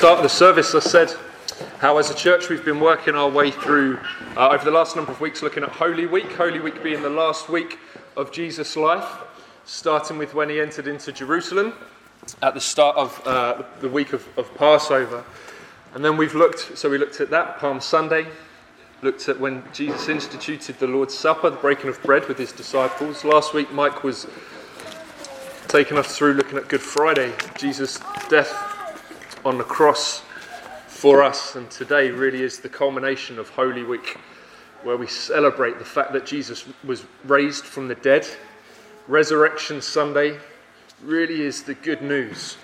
start of the service, I said how, as a church, we've been working our way through uh, over the last number of weeks looking at Holy Week. Holy Week being the last week of Jesus' life, starting with when he entered into Jerusalem at the start of uh, the week of, of Passover. And then we've looked, so we looked at that, Palm Sunday, looked at when Jesus instituted the Lord's Supper, the breaking of bread with his disciples. Last week, Mike was taking us through looking at Good Friday, Jesus' death on the cross for us. And today really is the culmination of Holy Week, where we celebrate the fact that Jesus was raised from the dead. Resurrection Sunday really is the good news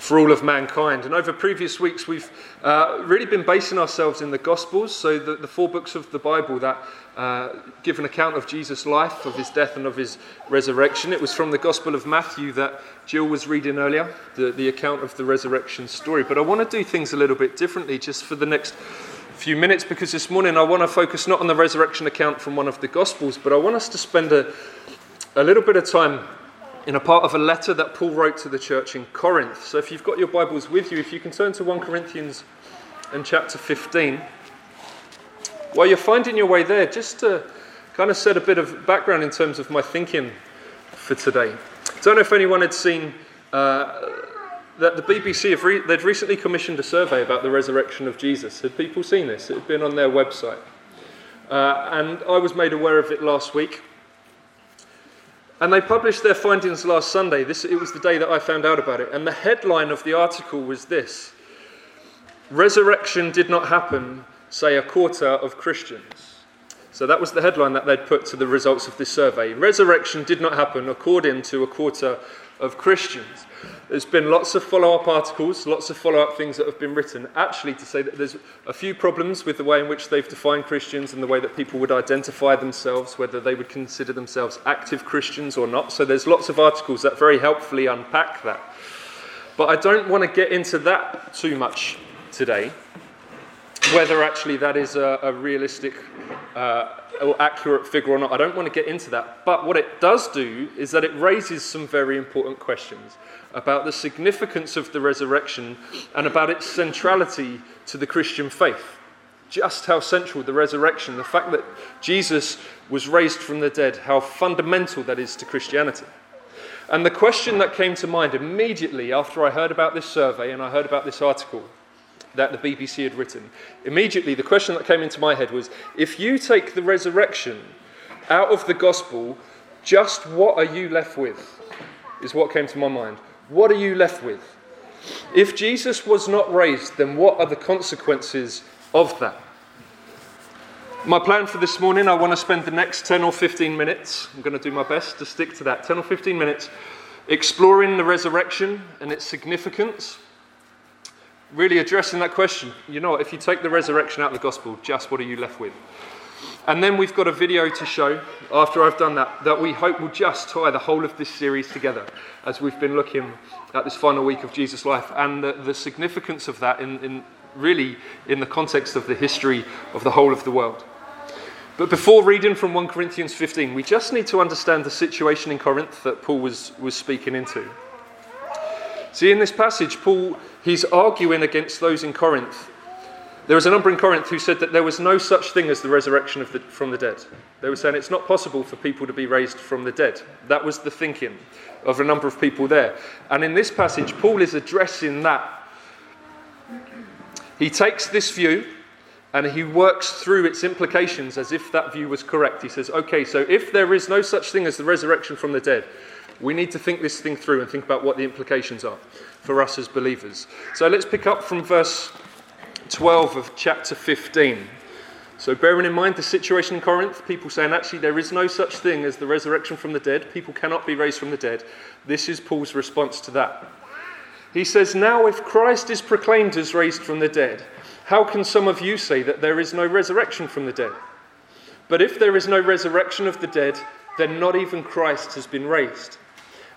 for all of mankind. And over previous weeks, we've uh, really been basing ourselves in the Gospels, so the, the four books of the Bible that uh, give an account of Jesus' life, of his death, and of his resurrection. It was from the Gospel of Matthew that Jill was reading earlier, the, the account of the resurrection story. But I want to do things a little bit differently just for the next few minutes because this morning I want to focus not on the resurrection account from one of the Gospels, but I want us to spend a, a little bit of time in a part of a letter that Paul wrote to the church in Corinth. So if you've got your Bibles with you, if you can turn to 1 Corinthians and chapter 15. While you're finding your way there, just to kind of set a bit of background in terms of my thinking for today. I don't know if anyone had seen uh, that the BBC have re- they'd recently commissioned a survey about the resurrection of Jesus. Had people seen this? It had been on their website, uh, and I was made aware of it last week. And they published their findings last Sunday. This, it was the day that I found out about it. And the headline of the article was this Resurrection did not happen say, a quarter of Christians. So that was the headline that they'd put to the results of this survey. Resurrection did not happen according to a quarter of Christians. There's been lots of follow up articles, lots of follow up things that have been written, actually, to say that there's a few problems with the way in which they've defined Christians and the way that people would identify themselves, whether they would consider themselves active Christians or not. So there's lots of articles that very helpfully unpack that. But I don't want to get into that too much today whether actually that is a, a realistic uh, or accurate figure or not, I don't want to get into that. But what it does do is that it raises some very important questions about the significance of the resurrection and about its centrality to the Christian faith. Just how central the resurrection, the fact that Jesus was raised from the dead, how fundamental that is to Christianity. And the question that came to mind immediately after I heard about this survey and I heard about this article that the BBC had written. Immediately, the question that came into my head was if you take the resurrection out of the gospel, just what are you left with? Is what came to my mind. What are you left with? If Jesus was not raised, then what are the consequences of that? My plan for this morning, I want to spend the next 10 or 15 minutes, I'm going to do my best to stick to that, 10 or 15 minutes, exploring the resurrection and its significance really addressing that question. You know, if you take the resurrection out of the gospel, just what are you left with? And then we've got a video to show after I've done that that we hope will just tie the whole of this series together as we've been looking at this final week of Jesus' life and the, the significance of that in, in really in the context of the history of the whole of the world. But before reading from 1 Corinthians 15, we just need to understand the situation in Corinth that Paul was, was speaking into. See, in this passage, Paul he's arguing against those in Corinth. There was a number in Corinth who said that there was no such thing as the resurrection the, from the dead. They were saying it's not possible for people to be raised from the dead. That was the thinking of a number of people there. And in this passage, Paul is addressing that. He takes this view and he works through its implications as if that view was correct. He says, okay, so if there is no such thing as the resurrection from the dead, we need to think this thing through and think about what the implications are for us as believers. So let's pick up from verse 12 of chapter 15. So, bearing in mind the situation in Corinth, people saying actually there is no such thing as the resurrection from the dead, people cannot be raised from the dead. This is Paul's response to that. He says, Now, if Christ is proclaimed as raised from the dead, how can some of you say that there is no resurrection from the dead? But if there is no resurrection of the dead, then not even Christ has been raised.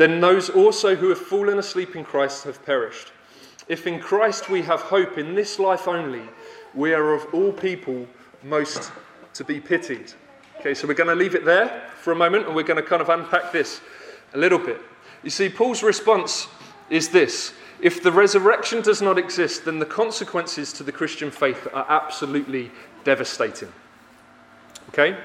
Then those also who have fallen asleep in Christ have perished. If in Christ we have hope in this life only, we are of all people most to be pitied. Okay, so we're going to leave it there for a moment and we're going to kind of unpack this a little bit. You see, Paul's response is this if the resurrection does not exist, then the consequences to the Christian faith are absolutely devastating. Okay?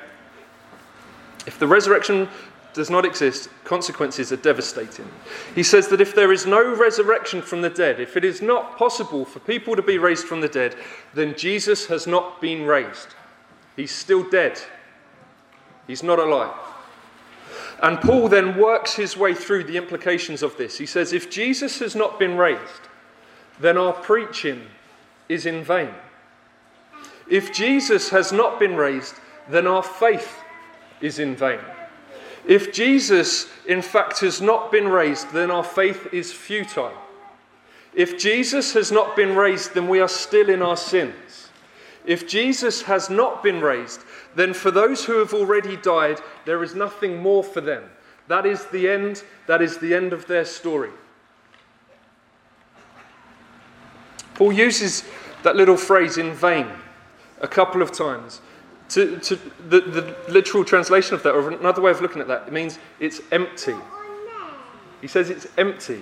If the resurrection does not exist, consequences are devastating. He says that if there is no resurrection from the dead, if it is not possible for people to be raised from the dead, then Jesus has not been raised. He's still dead. He's not alive. And Paul then works his way through the implications of this. He says, if Jesus has not been raised, then our preaching is in vain. If Jesus has not been raised, then our faith is in vain. If Jesus, in fact, has not been raised, then our faith is futile. If Jesus has not been raised, then we are still in our sins. If Jesus has not been raised, then for those who have already died, there is nothing more for them. That is the end. That is the end of their story. Paul uses that little phrase in vain a couple of times. To, to the, the literal translation of that, or another way of looking at that, it means it's empty. He says it's empty.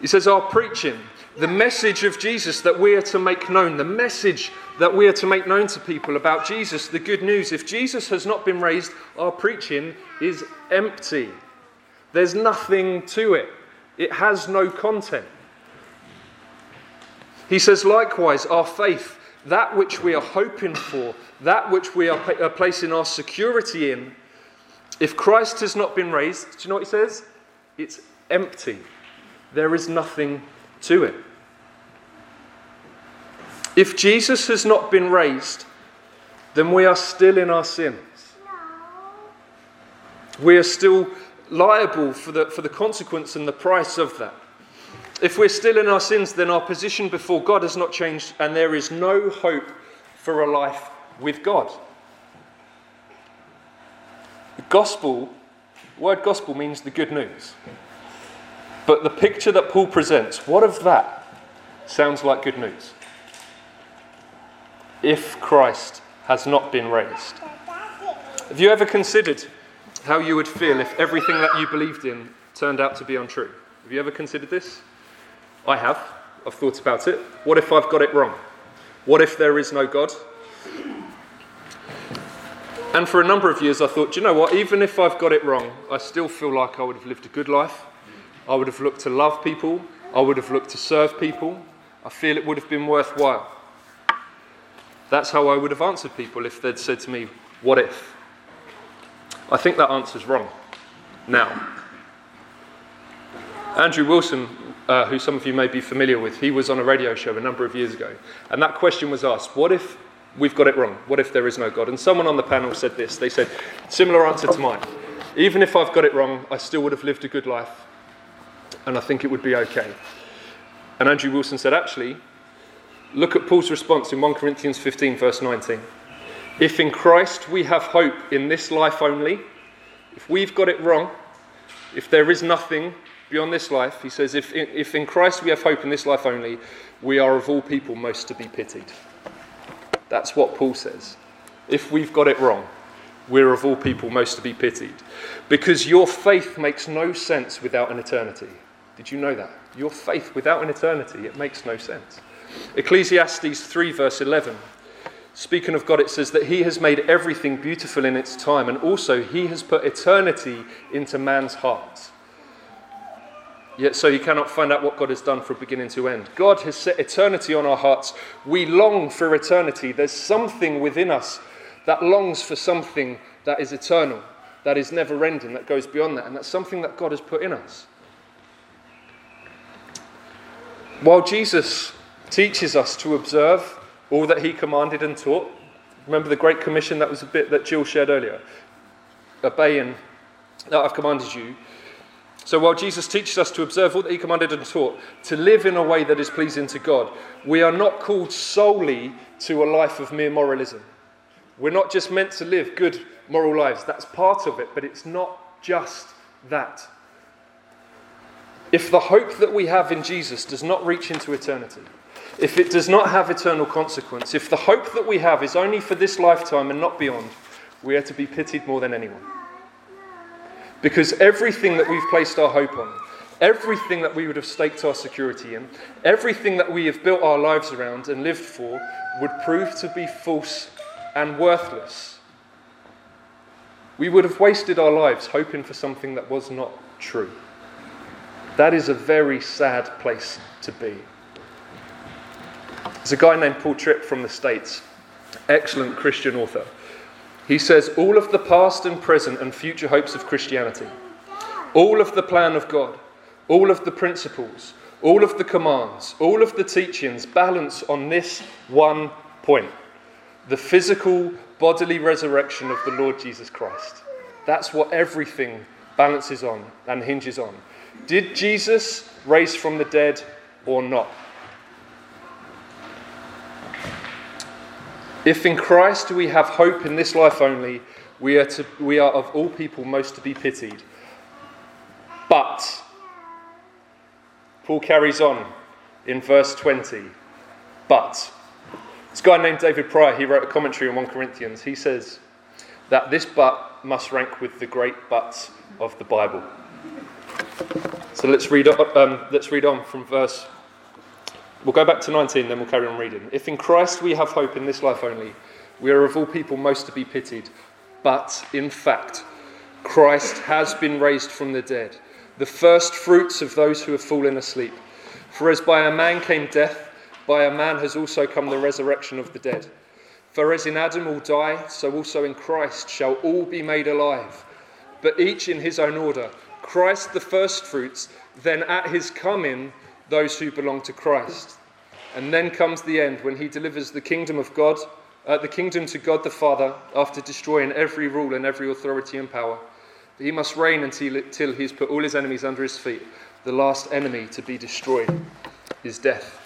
He says, Our preaching, the message of Jesus that we are to make known, the message that we are to make known to people about Jesus, the good news. If Jesus has not been raised, our preaching is empty. There's nothing to it, it has no content. He says, likewise, our faith, that which we are hoping for, that which we are placing our security in, if Christ has not been raised, do you know what he says? It's empty. There is nothing to it. If Jesus has not been raised, then we are still in our sins. We are still liable for the, for the consequence and the price of that. If we're still in our sins, then our position before God has not changed, and there is no hope for a life with God. The gospel, word gospel means the good news. But the picture that Paul presents, what of that sounds like good news? If Christ has not been raised. Have you ever considered how you would feel if everything that you believed in turned out to be untrue? Have you ever considered this? I have. I've thought about it. What if I've got it wrong? What if there is no God? And for a number of years, I thought, you know what? Even if I've got it wrong, I still feel like I would have lived a good life. I would have looked to love people. I would have looked to serve people. I feel it would have been worthwhile. That's how I would have answered people if they'd said to me, What if? I think that answer's wrong now. Andrew Wilson, uh, who some of you may be familiar with, he was on a radio show a number of years ago. And that question was asked What if we've got it wrong? What if there is no God? And someone on the panel said this. They said, Similar answer to mine. Even if I've got it wrong, I still would have lived a good life and I think it would be okay. And Andrew Wilson said, actually, look at Paul's response in 1 Corinthians 15, verse 19. If in Christ we have hope in this life only, if we've got it wrong, if there is nothing beyond this life, he says, if, if in Christ we have hope in this life only, we are of all people most to be pitied. That's what Paul says. If we've got it wrong, we're of all people most to be pitied. Because your faith makes no sense without an eternity. Did you know that? Your faith without an eternity, it makes no sense. Ecclesiastes 3, verse 11. Speaking of God, it says that He has made everything beautiful in its time, and also He has put eternity into man's heart. Yet, so you cannot find out what God has done from beginning to end. God has set eternity on our hearts. We long for eternity. There's something within us that longs for something that is eternal, that is never ending, that goes beyond that, and that's something that God has put in us. While Jesus teaches us to observe all that he commanded and taught, remember the Great Commission, that was a bit that Jill shared earlier. Obey and that I've commanded you. So while Jesus teaches us to observe all that he commanded and taught, to live in a way that is pleasing to God, we are not called solely to a life of mere moralism. We're not just meant to live good moral lives. That's part of it, but it's not just that. If the hope that we have in Jesus does not reach into eternity, if it does not have eternal consequence, if the hope that we have is only for this lifetime and not beyond, we are to be pitied more than anyone. Because everything that we've placed our hope on, everything that we would have staked our security in, everything that we have built our lives around and lived for, would prove to be false and worthless. We would have wasted our lives hoping for something that was not true. That is a very sad place to be. There's a guy named Paul Tripp from the States, excellent Christian author. He says, All of the past and present and future hopes of Christianity, all of the plan of God, all of the principles, all of the commands, all of the teachings balance on this one point the physical bodily resurrection of the Lord Jesus Christ. That's what everything balances on and hinges on. Did Jesus raise from the dead or not? If in Christ we have hope in this life only, we are, to, we are of all people most to be pitied. But, Paul carries on in verse 20. But, this guy named David Prior, he wrote a commentary on 1 Corinthians. He says that this but must rank with the great buts of the Bible. So let's read, um, let's read on from verse We'll go back to 19, then we'll carry on reading. If in Christ we have hope in this life only, we are of all people most to be pitied. But in fact, Christ has been raised from the dead, the first fruits of those who have fallen asleep. For as by a man came death, by a man has also come the resurrection of the dead. For as in Adam all die, so also in Christ shall all be made alive, but each in his own order. Christ the firstfruits, then at his coming, those who belong to Christ. And then comes the end when he delivers the kingdom of God, uh, the kingdom to God the Father, after destroying every rule and every authority and power. He must reign until, until he's put all his enemies under his feet. The last enemy to be destroyed is death.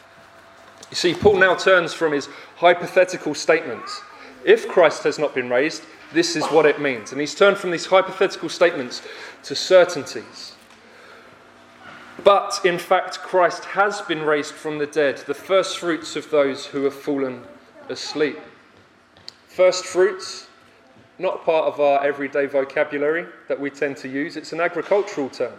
You see, Paul now turns from his hypothetical statements. If Christ has not been raised, this is what it means. And he's turned from these hypothetical statements to certainties. But in fact, Christ has been raised from the dead, the first fruits of those who have fallen asleep. First fruits, not part of our everyday vocabulary that we tend to use, it's an agricultural term.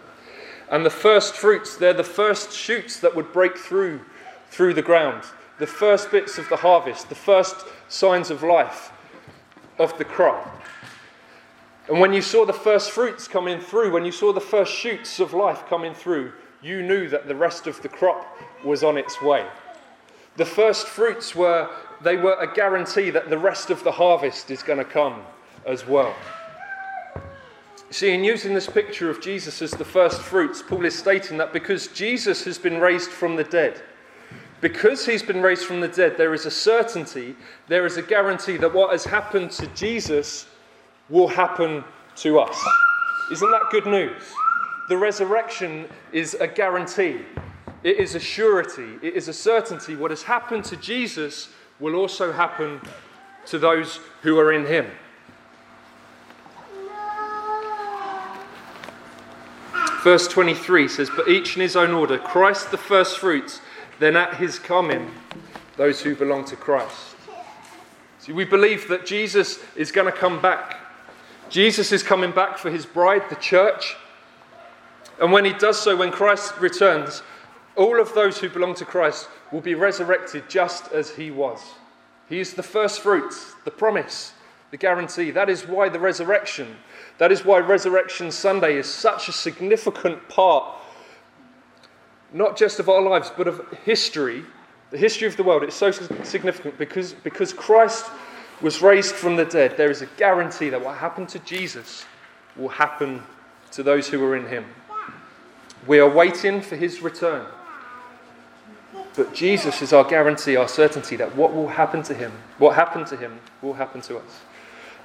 And the first fruits, they're the first shoots that would break through through the ground, the first bits of the harvest, the first signs of life of the crop. And when you saw the first fruits coming through, when you saw the first shoots of life coming through, you knew that the rest of the crop was on its way. The first fruits were, they were a guarantee that the rest of the harvest is going to come as well. See, in using this picture of Jesus as the first fruits, Paul is stating that because Jesus has been raised from the dead, because he's been raised from the dead, there is a certainty, there is a guarantee that what has happened to Jesus will happen to us. Isn't that good news? The resurrection is a guarantee, it is a surety, it is a certainty. What has happened to Jesus will also happen to those who are in him. Verse 23 says, But each in his own order, Christ the first fruits, then at his coming, those who belong to Christ. See, we believe that Jesus is going to come back. Jesus is coming back for his bride, the church. And when he does so, when Christ returns, all of those who belong to Christ will be resurrected just as he was. He is the first fruit, the promise, the guarantee. That is why the resurrection, that is why Resurrection Sunday is such a significant part, not just of our lives, but of history, the history of the world. It's so significant because, because Christ was raised from the dead. There is a guarantee that what happened to Jesus will happen to those who are in him. We are waiting for his return. But Jesus is our guarantee, our certainty that what will happen to him, what happened to him, will happen to us.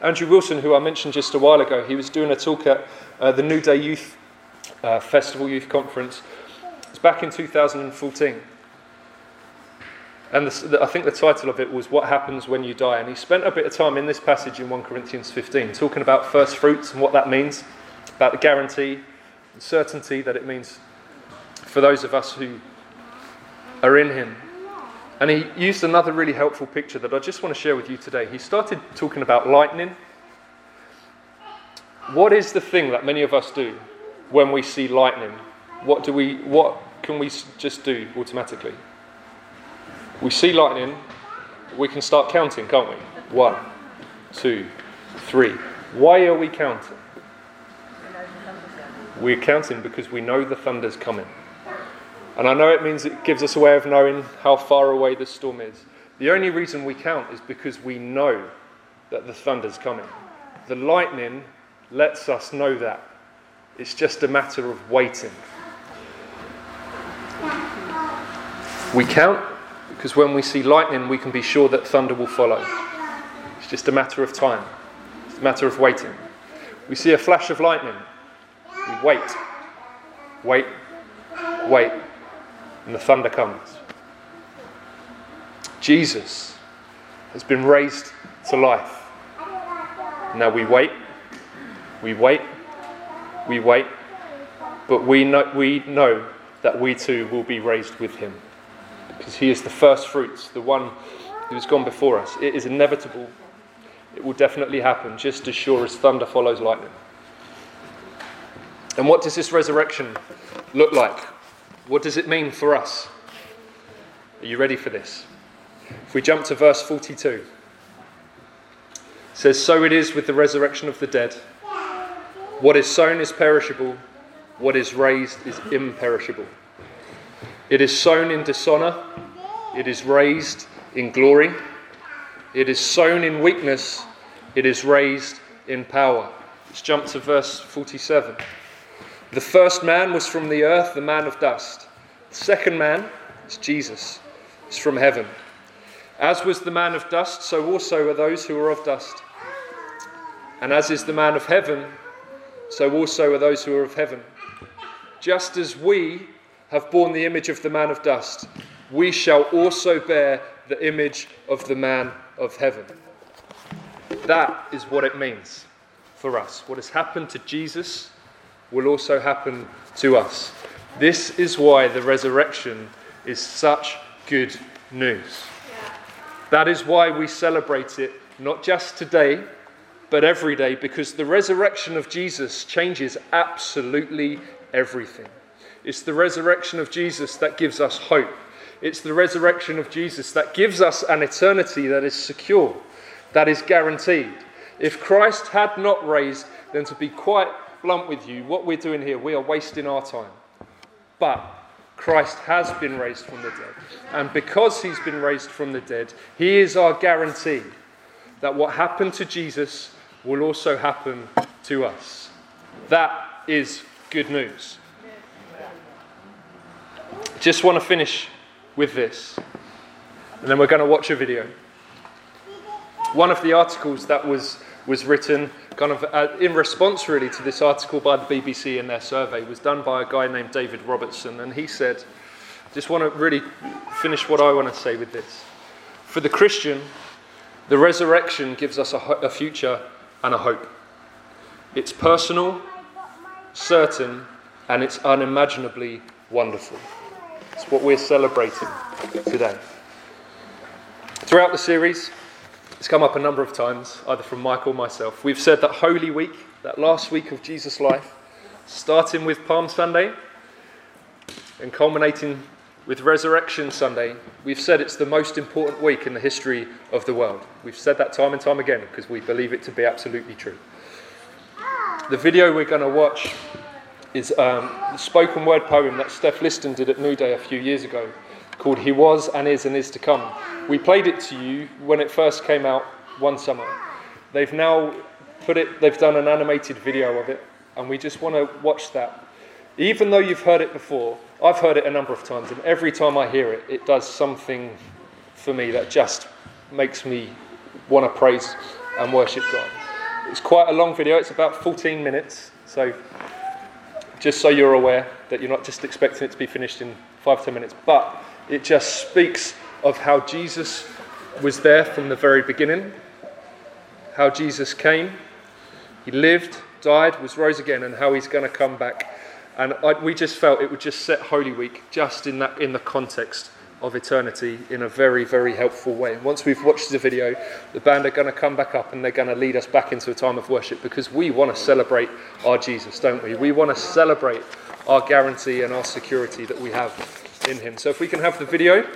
Andrew Wilson, who I mentioned just a while ago, he was doing a talk at uh, the New Day Youth uh, Festival Youth Conference. It's back in 2014. And the, the, I think the title of it was What Happens When You Die. And he spent a bit of time in this passage in 1 Corinthians 15 talking about first fruits and what that means, about the guarantee and certainty that it means for those of us who are in him. And he used another really helpful picture that I just want to share with you today. He started talking about lightning. What is the thing that many of us do when we see lightning? What do we what can we just do automatically? We see lightning, we can start counting, can't we? One, two, three. Why are we counting? We're counting because we know the thunder's coming. And I know it means it gives us a way of knowing how far away the storm is. The only reason we count is because we know that the thunder's coming. The lightning lets us know that. It's just a matter of waiting. We count because when we see lightning, we can be sure that thunder will follow. It's just a matter of time, it's a matter of waiting. We see a flash of lightning, we wait, wait, wait and the thunder comes. Jesus has been raised to life. Now we wait, we wait, we wait, but we know, we know that we too will be raised with him. Because he is the first fruits, the one who has gone before us. It is inevitable. It will definitely happen, just as sure as thunder follows lightning. And what does this resurrection look like? What does it mean for us? Are you ready for this? If we jump to verse 42, it says, So it is with the resurrection of the dead. What is sown is perishable, what is raised is imperishable. It is sown in dishonor, it is raised in glory. It is sown in weakness, it is raised in power. Let's jump to verse 47. The first man was from the earth, the man of dust. The second man is Jesus, is from heaven. As was the man of dust, so also are those who are of dust. And as is the man of heaven, so also are those who are of heaven. Just as we have borne the image of the man of dust, we shall also bear the image of the man of heaven. That is what it means for us. What has happened to Jesus will also happen to us. This is why the resurrection is such good news. That is why we celebrate it not just today, but every day, because the resurrection of Jesus changes absolutely everything. It's the resurrection of Jesus that gives us hope. It's the resurrection of Jesus that gives us an eternity that is secure, that is guaranteed. If Christ had not raised, then to be quite blunt with you, what we're doing here, we are wasting our time. But Christ has been raised from the dead. And because he's been raised from the dead, he is our guarantee that what happened to Jesus will also happen to us. That is good news. Just want to finish with this, and then we're going to watch a video. One of the articles that was, was written kind of uh, in response really to this article by the BBC in their survey was done by a guy named David Robertson, and he said, just want to really finish what I want to say with this. For the Christian, the resurrection gives us a, ho- a future and a hope. It's personal, certain, and it's unimaginably wonderful. It's what we're celebrating today. Throughout the series, it's come up a number of times, either from Mike or myself. We've said that Holy Week, that last week of Jesus' life, starting with Palm Sunday and culminating with Resurrection Sunday, we've said it's the most important week in the history of the world. We've said that time and time again because we believe it to be absolutely true. The video we're going to watch is um, the spoken word poem that Steph Liston did at New Day a few years ago called He Was and Is and Is to Come. We played it to you when it first came out one summer. They've now put it, they've done an animated video of it, and we just want to watch that. Even though you've heard it before, I've heard it a number of times, and every time I hear it, it does something for me that just makes me want to praise and worship God. It's quite a long video, it's about 14 minutes, so just so you're aware that you're not just expecting it to be finished in five, ten minutes, but it just speaks of how Jesus was there from the very beginning, how Jesus came, he lived, died, was rose again, and how he's going to come back. And I, we just felt it would just set Holy Week just in that in the context of eternity in a very, very helpful way. Once we've watched the video, the band are going to come back up and they're going to lead us back into a time of worship because we want to celebrate our Jesus, don't we? We want to celebrate our guarantee and our security that we have in Him. So if we can have the video.